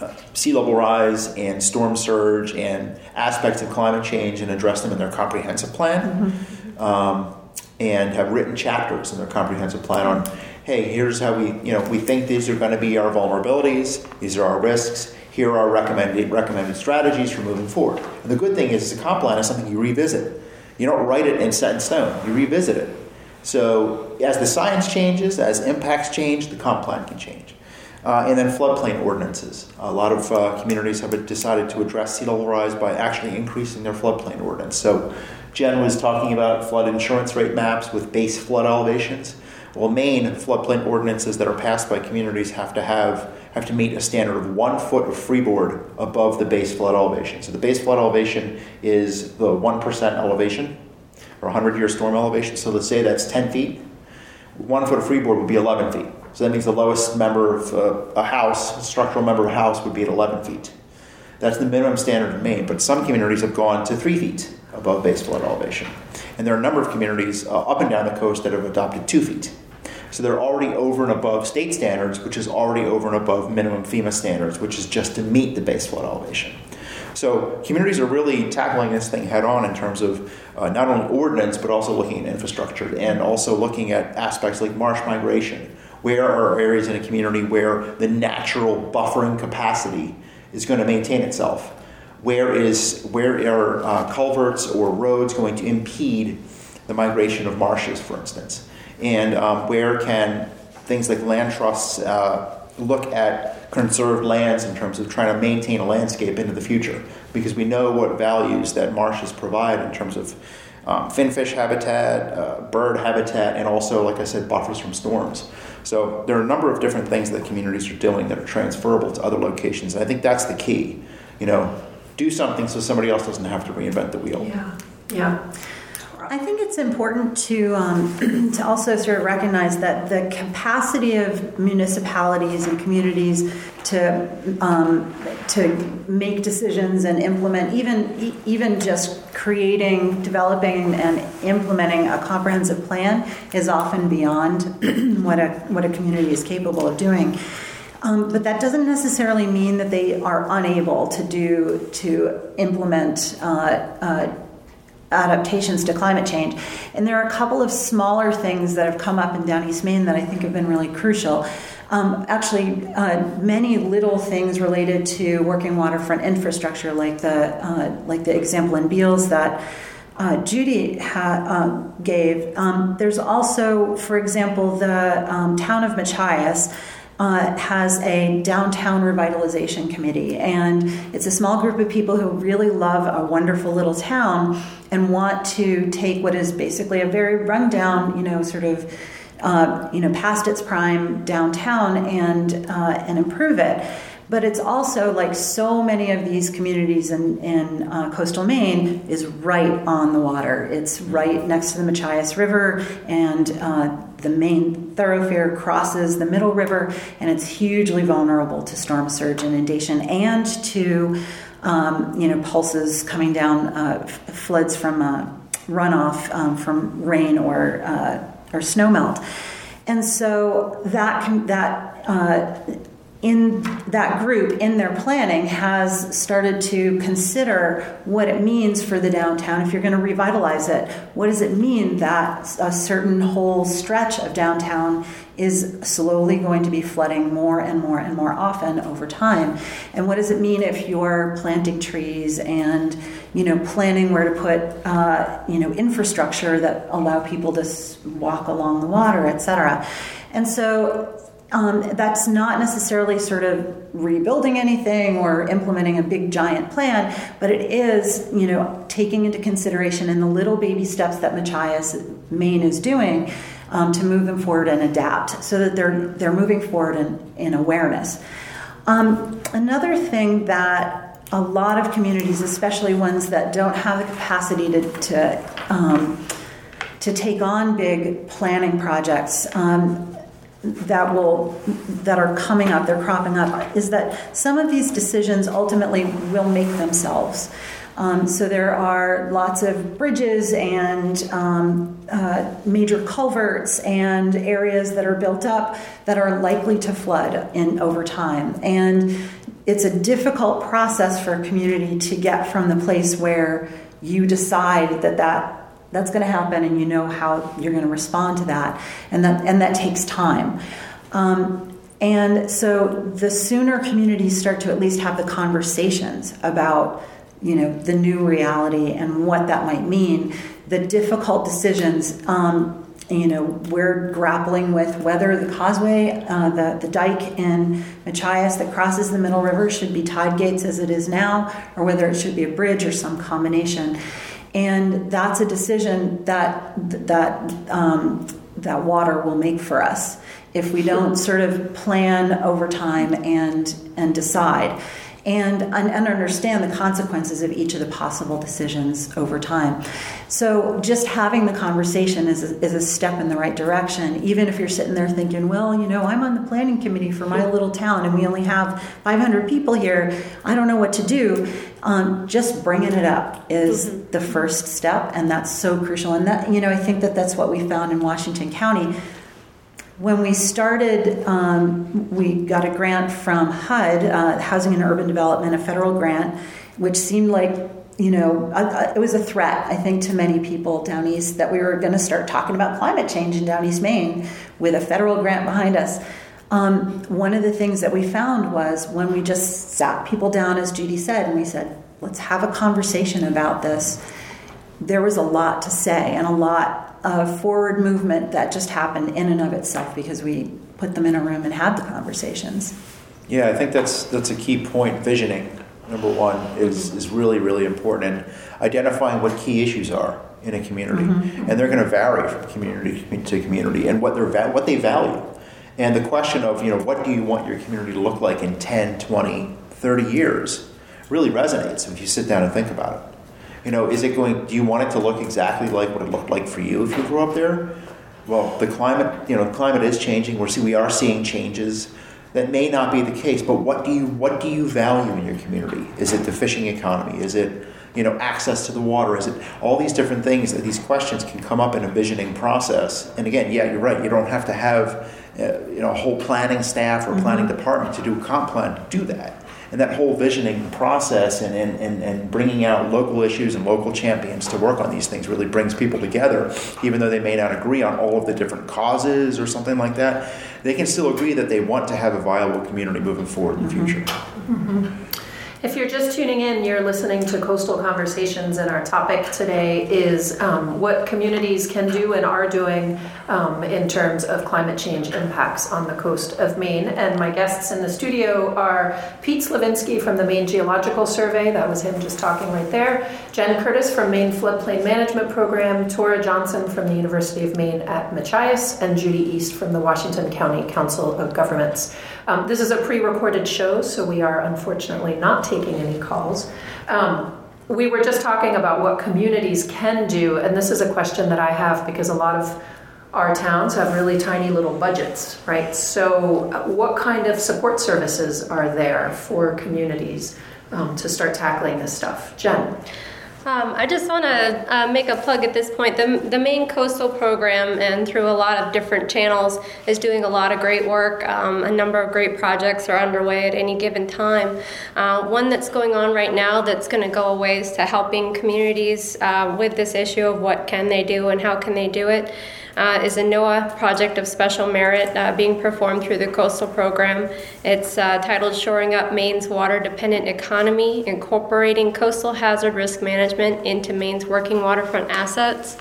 uh, sea level rise and storm surge and aspects of climate change and address them in their comprehensive plan. Um, and have written chapters in their comprehensive plan on, hey, here's how we, you know, we think these are going to be our vulnerabilities, these are our risks, here are recommended recommended strategies for moving forward. And the good thing is, a comp plan is something you revisit. You don't write it and set in stone. You revisit it. So as the science changes, as impacts change, the comp plan can change. Uh, and then floodplain ordinances. A lot of uh, communities have decided to address sea level rise by actually increasing their floodplain ordinance. So Jen was talking about flood insurance rate maps with base flood elevations. Well, Maine floodplain ordinances that are passed by communities have to have have to meet a standard of one foot of freeboard above the base flood elevation. So the base flood elevation is the one percent elevation or 100 year storm elevation. So let's say that's 10 feet. One foot of freeboard would be 11 feet. So that means the lowest member of uh, a house, a structural member of a house, would be at 11 feet. That's the minimum standard in Maine, but some communities have gone to three feet above base flood elevation. And there are a number of communities uh, up and down the coast that have adopted two feet. So they're already over and above state standards, which is already over and above minimum FEMA standards, which is just to meet the base flood elevation. So communities are really tackling this thing head on in terms of uh, not only ordinance, but also looking at infrastructure and also looking at aspects like marsh migration. Where are areas in a community where the natural buffering capacity is going to maintain itself? Where is where are uh, culverts or roads going to impede the migration of marshes, for instance? And um, where can things like land trusts uh, look at conserved lands in terms of trying to maintain a landscape into the future? Because we know what values that marshes provide in terms of um, finfish habitat, uh, bird habitat, and also, like I said, buffers from storms. So there are a number of different things that communities are doing that are transferable to other locations. And I think that's the key. You know, do something so somebody else doesn't have to reinvent the wheel. Yeah. Yeah. I think it's important to um, to also sort of recognize that the capacity of municipalities and communities to um, to make decisions and implement even even just creating, developing, and implementing a comprehensive plan is often beyond what a what a community is capable of doing. Um, but that doesn't necessarily mean that they are unable to do to implement uh, uh, adaptations to climate change. And there are a couple of smaller things that have come up in down East Maine that I think have been really crucial. Um, actually, uh, many little things related to working waterfront infrastructure, like the uh, like the example in Beals that. Uh, Judy ha- uh, gave. Um, there's also, for example, the um, town of Machias uh, has a downtown revitalization committee, and it's a small group of people who really love a wonderful little town and want to take what is basically a very rundown, you know, sort of. Uh, you know, past its prime downtown and uh, and improve it. But it's also like so many of these communities in, in uh, coastal Maine is right on the water. It's right next to the Machias River, and uh, the main thoroughfare crosses the Middle River, and it's hugely vulnerable to storm surge inundation and to um, you know pulses coming down, uh, floods from uh, runoff um, from rain or uh, or snowmelt. And so that that uh, in that group in their planning has started to consider what it means for the downtown. If you're going to revitalize it what does it mean that a certain whole stretch of downtown is slowly going to be flooding more and more and more often over time? And what does it mean if you're planting trees and you know planning where to put uh, you know infrastructure that allow people to walk along the water etc and so um, that's not necessarily sort of rebuilding anything or implementing a big giant plan, but it is, you know, taking into consideration in the little baby steps that Machias Maine is doing um, to move them forward and adapt, so that they're they're moving forward in, in awareness. Um, another thing that a lot of communities, especially ones that don't have the capacity to, to um, to take on big planning projects um, that will that are coming up they're cropping up is that some of these decisions ultimately will make themselves. Um, so there are lots of bridges and um, uh, major culverts and areas that are built up that are likely to flood in over time. And it's a difficult process for a community to get from the place where you decide that that that's going to happen and you know how you're going to respond to that and that and that takes time. Um, and so the sooner communities start to at least have the conversations about you know the new reality and what that might mean the difficult decisions um, you know we're grappling with whether the causeway uh, the, the dike in machias that crosses the middle river should be tide gates as it is now or whether it should be a bridge or some combination and that's a decision that that um, that water will make for us if we don't sort of plan over time and and decide and, and understand the consequences of each of the possible decisions over time. So, just having the conversation is a, is a step in the right direction, even if you're sitting there thinking, well, you know, I'm on the planning committee for my little town and we only have 500 people here. I don't know what to do. Um, just bringing it up is mm-hmm. the first step, and that's so crucial. And that, you know, I think that that's what we found in Washington County when we started, um, we got a grant from HUD, uh, Housing and Urban Development, a federal grant, which seemed like you know, it was a threat, I think, to many people down east that we were going to start talking about climate change in down east Maine with a federal grant behind us. Um, one of the things that we found was when we just sat people down, as Judy said, and we said, let's have a conversation about this, there was a lot to say and a lot of forward movement that just happened in and of itself because we put them in a room and had the conversations. Yeah, I think that's that's a key point. Visioning, number one, is mm-hmm. is really really important, and identifying what key issues are in a community, mm-hmm. and they're going to vary from community to community, and what they're what they value, and the question of you know what do you want your community to look like in 10, 20, 30 years really resonates if you sit down and think about it. You know, is it going? Do you want it to look exactly like what it looked like for you if you grew up there? Well, the climate, you know, climate is changing. We're see, we are seeing changes. That may not be the case, but what do you what do you value in your community? Is it the fishing economy? Is it you know access to the water? Is it all these different things that these questions can come up in a visioning process? And again, yeah, you're right. You don't have to have uh, you know a whole planning staff or planning mm-hmm. department to do a comp plan to do that and that whole visioning process and, and, and, and bringing out local issues and local champions to work on these things really brings people together, even though they may not agree on all of the different causes or something like that. They can still agree that they want to have a viable community moving forward in the mm-hmm. future. Mm-hmm. If you're just tuning in, you're listening to Coastal Conversations, and our topic today is um, what communities can do and are doing um, in terms of climate change impacts on the coast of Maine. And my guests in the studio are Pete Slovinsky from the Maine Geological Survey, that was him just talking right there, Jen Curtis from Maine Floodplain Management Program, Tora Johnson from the University of Maine at Machias, and Judy East from the Washington County Council of Governments. Um, this is a pre recorded show, so we are unfortunately not taking any calls. Um, we were just talking about what communities can do, and this is a question that I have because a lot of our towns have really tiny little budgets, right? So, uh, what kind of support services are there for communities um, to start tackling this stuff? Jen? Um, I just want to uh, make a plug at this point. The, the Maine Coastal Program, and through a lot of different channels, is doing a lot of great work. Um, a number of great projects are underway at any given time. Uh, one that's going on right now that's going to go a ways to helping communities uh, with this issue of what can they do and how can they do it uh, is a NOAA project of special merit uh, being performed through the coastal program. It's uh, titled Shoring Up Maine's Water Dependent Economy Incorporating Coastal Hazard Risk Management into Maine's Working Waterfront Assets.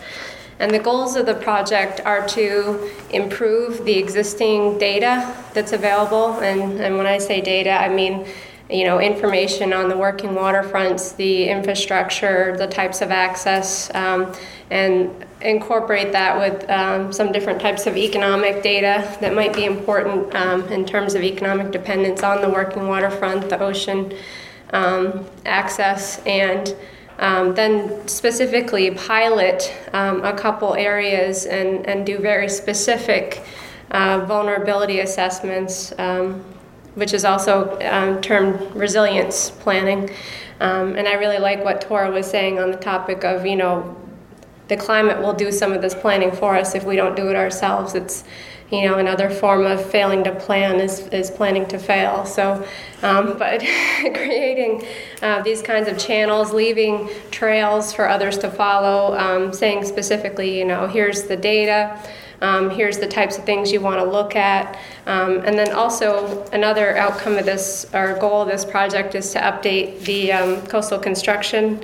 And the goals of the project are to improve the existing data that's available. And, and when I say data, I mean you know, information on the working waterfronts, the infrastructure, the types of access, um, and incorporate that with um, some different types of economic data that might be important um, in terms of economic dependence on the working waterfront, the ocean um, access, and um, then specifically pilot um, a couple areas and, and do very specific uh, vulnerability assessments, which is also termed resilience planning. and I really like what Tora was saying on the topic of, you know, the climate will do some of this planning for us if we don't do it ourselves. It's you know another form of failing to plan is, is planning to fail. So, um, but creating uh, these kinds of channels, leaving trails for others to follow, um, saying specifically, you know, here's the data. Um, here's the types of things you want to look at. Um, and then also, another outcome of this, our goal of this project, is to update the um, coastal construction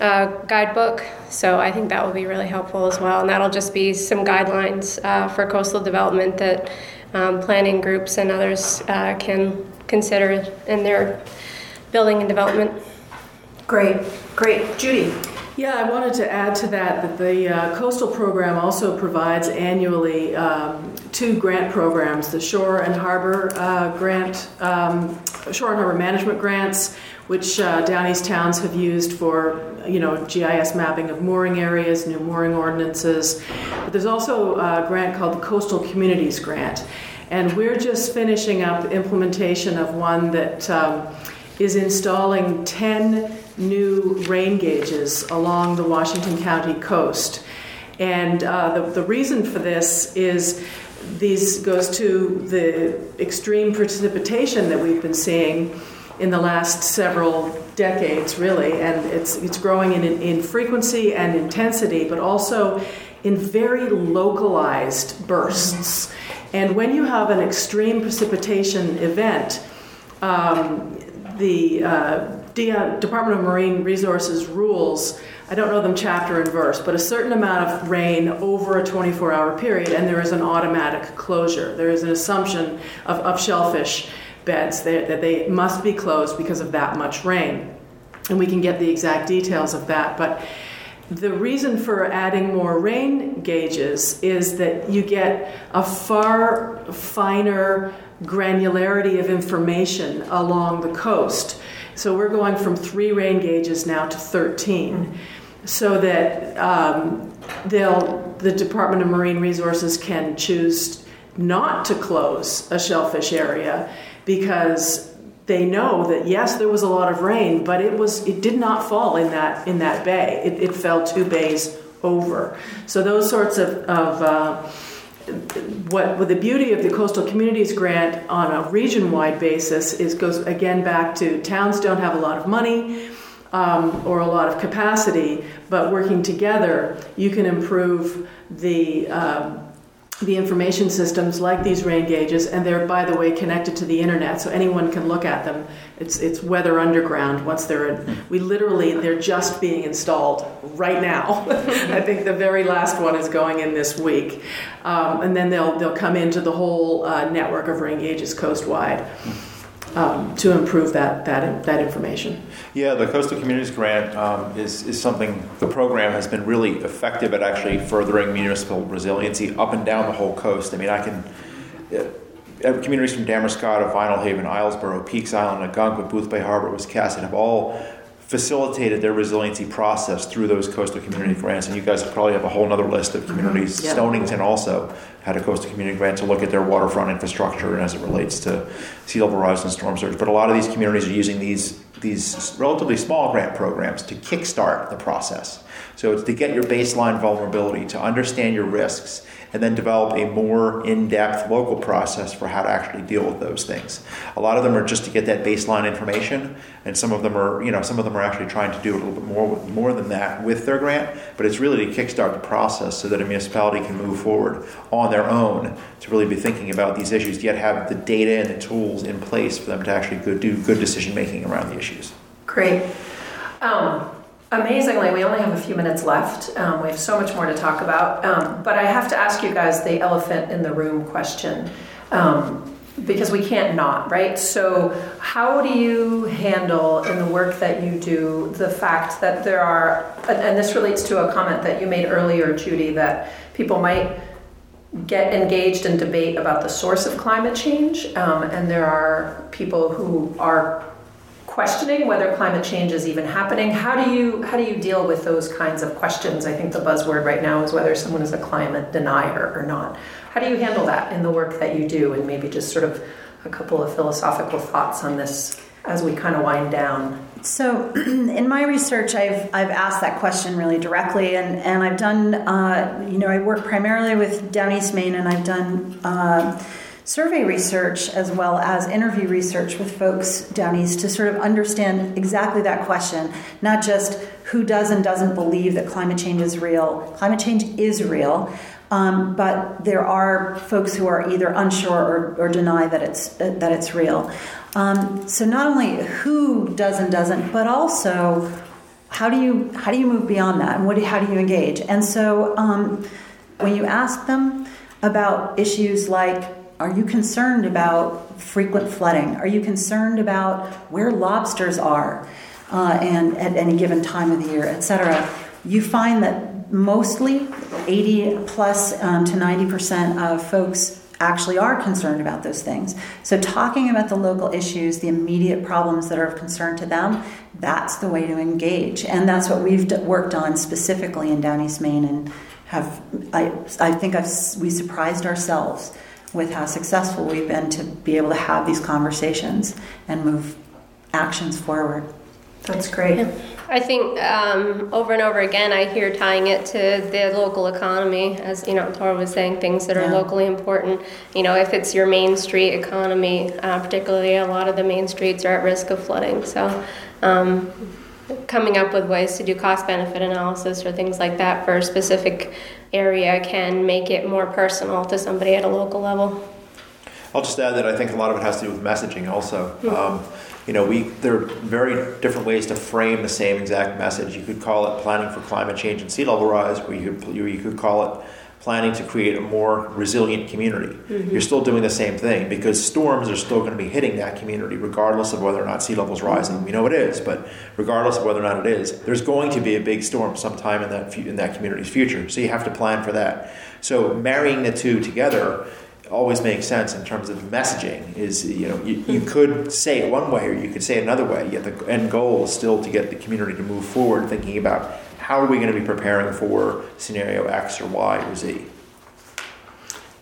uh, guidebook. So I think that will be really helpful as well. And that'll just be some guidelines uh, for coastal development that um, planning groups and others uh, can consider in their building and development. Great, great. Judy. Yeah, I wanted to add to that that the uh, coastal program also provides annually um, two grant programs the Shore and Harbor uh, Grant, um, Shore and Harbor Management Grants, which uh, down east towns have used for you know GIS mapping of mooring areas, new mooring ordinances. But there's also a grant called the Coastal Communities Grant, and we're just finishing up implementation of one that um, is installing 10 new rain gauges along the Washington County coast. And uh, the, the reason for this is these goes to the extreme precipitation that we've been seeing in the last several decades, really, and it's it's growing in, in frequency and intensity, but also in very localized bursts. And when you have an extreme precipitation event, um, the uh, Department of Marine Resources rules, I don't know them chapter and verse, but a certain amount of rain over a 24 hour period, and there is an automatic closure. There is an assumption of, of shellfish beds that they must be closed because of that much rain. And we can get the exact details of that. But the reason for adding more rain gauges is that you get a far finer granularity of information along the coast. So we're going from three rain gauges now to 13, so that um, they'll, the Department of Marine Resources can choose not to close a shellfish area because they know that yes, there was a lot of rain, but it was it did not fall in that in that bay. It, it fell two bays over. So those sorts of, of uh, what the beauty of the coastal communities grant on a region-wide basis is goes again back to towns don't have a lot of money um, or a lot of capacity, but working together, you can improve the um, the information systems like these rain gauges, and they're, by the way, connected to the internet, so anyone can look at them. It's, it's weather underground once they're in. We literally, they're just being installed right now. I think the very last one is going in this week. Um, and then they'll, they'll come into the whole uh, network of rain gauges coastwide um, to improve that, that, that information. Yeah, the Coastal Communities Grant um, is, is something the program has been really effective at actually furthering municipal resiliency up and down the whole coast. I mean, I can. communities from Damariscotta, Vinalhaven, Islesboro, Peaks Island, Algonquin, Boothbay Harbor, Wiscasset have all facilitated their resiliency process through those coastal community grants. And you guys probably have a whole other list of communities. Mm-hmm. Yeah. Stonington also had a coastal community grant to look at their waterfront infrastructure and as it relates to sea level rise and storm surge. But a lot of these communities are using these these relatively small grant programs to kickstart the process. So it's to get your baseline vulnerability, to understand your risks, and then develop a more in-depth local process for how to actually deal with those things. A lot of them are just to get that baseline information, and some of them are, you know, some of them are actually trying to do a little bit more more than that with their grant. But it's really to kickstart the process so that a municipality can move forward on their own to really be thinking about these issues, yet have the data and the tools in place for them to actually do good decision making around the issues. Great. Um, amazingly, we only have a few minutes left. Um, we have so much more to talk about. Um, but I have to ask you guys the elephant in the room question. Um, because we can't not, right? So, how do you handle in the work that you do the fact that there are, and this relates to a comment that you made earlier, Judy, that people might get engaged in debate about the source of climate change, um, and there are people who are questioning whether climate change is even happening. How do you how do you deal with those kinds of questions? I think the buzzword right now is whether someone is a climate denier or not. How do you handle that in the work that you do, and maybe just sort of a couple of philosophical thoughts on this as we kind of wind down? So, in my research, I've, I've asked that question really directly, and, and I've done, uh, you know, I work primarily with Down East Maine, and I've done uh, survey research as well as interview research with folks down east to sort of understand exactly that question, not just who does and doesn't believe that climate change is real. Climate change is real. Um, but there are folks who are either unsure or, or deny that it's that it's real. Um, so not only who does and doesn't, but also how do you how do you move beyond that, and what do, how do you engage? And so um, when you ask them about issues like are you concerned about frequent flooding? Are you concerned about where lobsters are uh, and at any given time of the year, etc.? You find that mostly 80 plus um, to 90% of folks actually are concerned about those things. So, talking about the local issues, the immediate problems that are of concern to them, that's the way to engage. And that's what we've worked on specifically in Down East Maine and have, I, I think I've, we surprised ourselves with how successful we've been to be able to have these conversations and move actions forward. That's great. I think um, over and over again, I hear tying it to the local economy, as you know, Tora was saying, things that are yeah. locally important. You know, if it's your main street economy, uh, particularly a lot of the main streets are at risk of flooding. So, um, coming up with ways to do cost benefit analysis or things like that for a specific area can make it more personal to somebody at a local level. I'll just add that I think a lot of it has to do with messaging also. Mm-hmm. Um, you know, we there are very different ways to frame the same exact message. You could call it planning for climate change and sea level rise, or you could, you could call it planning to create a more resilient community. Mm-hmm. You're still doing the same thing because storms are still going to be hitting that community regardless of whether or not sea level is rising. We know it is, but regardless of whether or not it is, there's going to be a big storm sometime in that in that community's future. So you have to plan for that. So marrying the two together always makes sense in terms of messaging is you know you, you could say it one way or you could say it another way yet the end goal is still to get the community to move forward thinking about how are we going to be preparing for scenario X or Y or Z?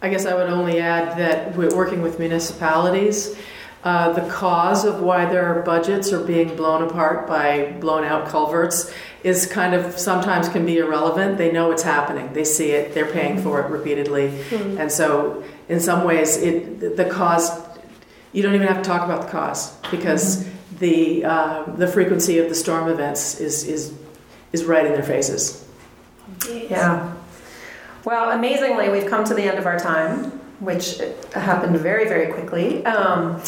I guess I would only add that we're working with municipalities. Uh, the cause of why their budgets are being blown apart by blown out culverts is kind of sometimes can be irrelevant. They know it's happening, they see it, they're paying for it repeatedly. Mm-hmm. And so, in some ways, it, the cause, you don't even have to talk about the cause because mm-hmm. the, uh, the frequency of the storm events is, is is right in their faces. Yeah. Well, amazingly, we've come to the end of our time, which happened very, very quickly. Um,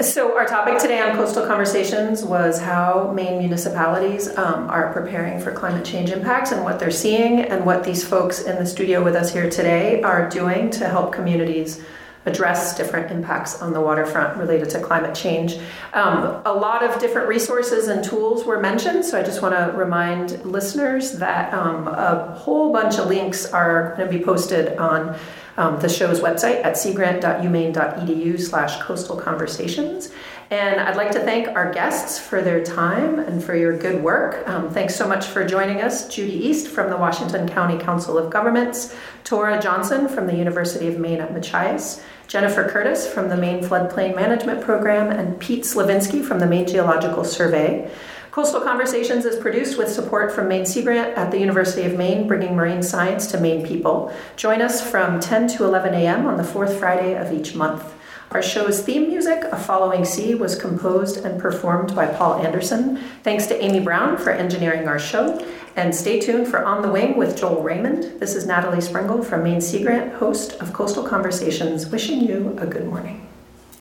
so, our topic today on Coastal Conversations was how Maine municipalities um, are preparing for climate change impacts and what they're seeing, and what these folks in the studio with us here today are doing to help communities address different impacts on the waterfront related to climate change. Um, a lot of different resources and tools were mentioned, so I just want to remind listeners that um, a whole bunch of links are going to be posted on um, the show's website at seagrant.umaine.edu slash coastal conversations. And I'd like to thank our guests for their time and for your good work. Um, thanks so much for joining us, Judy East from the Washington County Council of Governments, Tora Johnson from the University of Maine at Machias, Jennifer Curtis from the Maine Floodplain Management Program, and Pete Slovinsky from the Maine Geological Survey. Coastal Conversations is produced with support from Maine Sea Grant at the University of Maine, bringing marine science to Maine people. Join us from 10 to 11 a.m. on the fourth Friday of each month. Our show's theme music, A Following Sea, was composed and performed by Paul Anderson. Thanks to Amy Brown for engineering our show. And stay tuned for On the Wing with Joel Raymond. This is Natalie Springuel from Maine Sea Grant, host of Coastal Conversations, wishing you a good morning.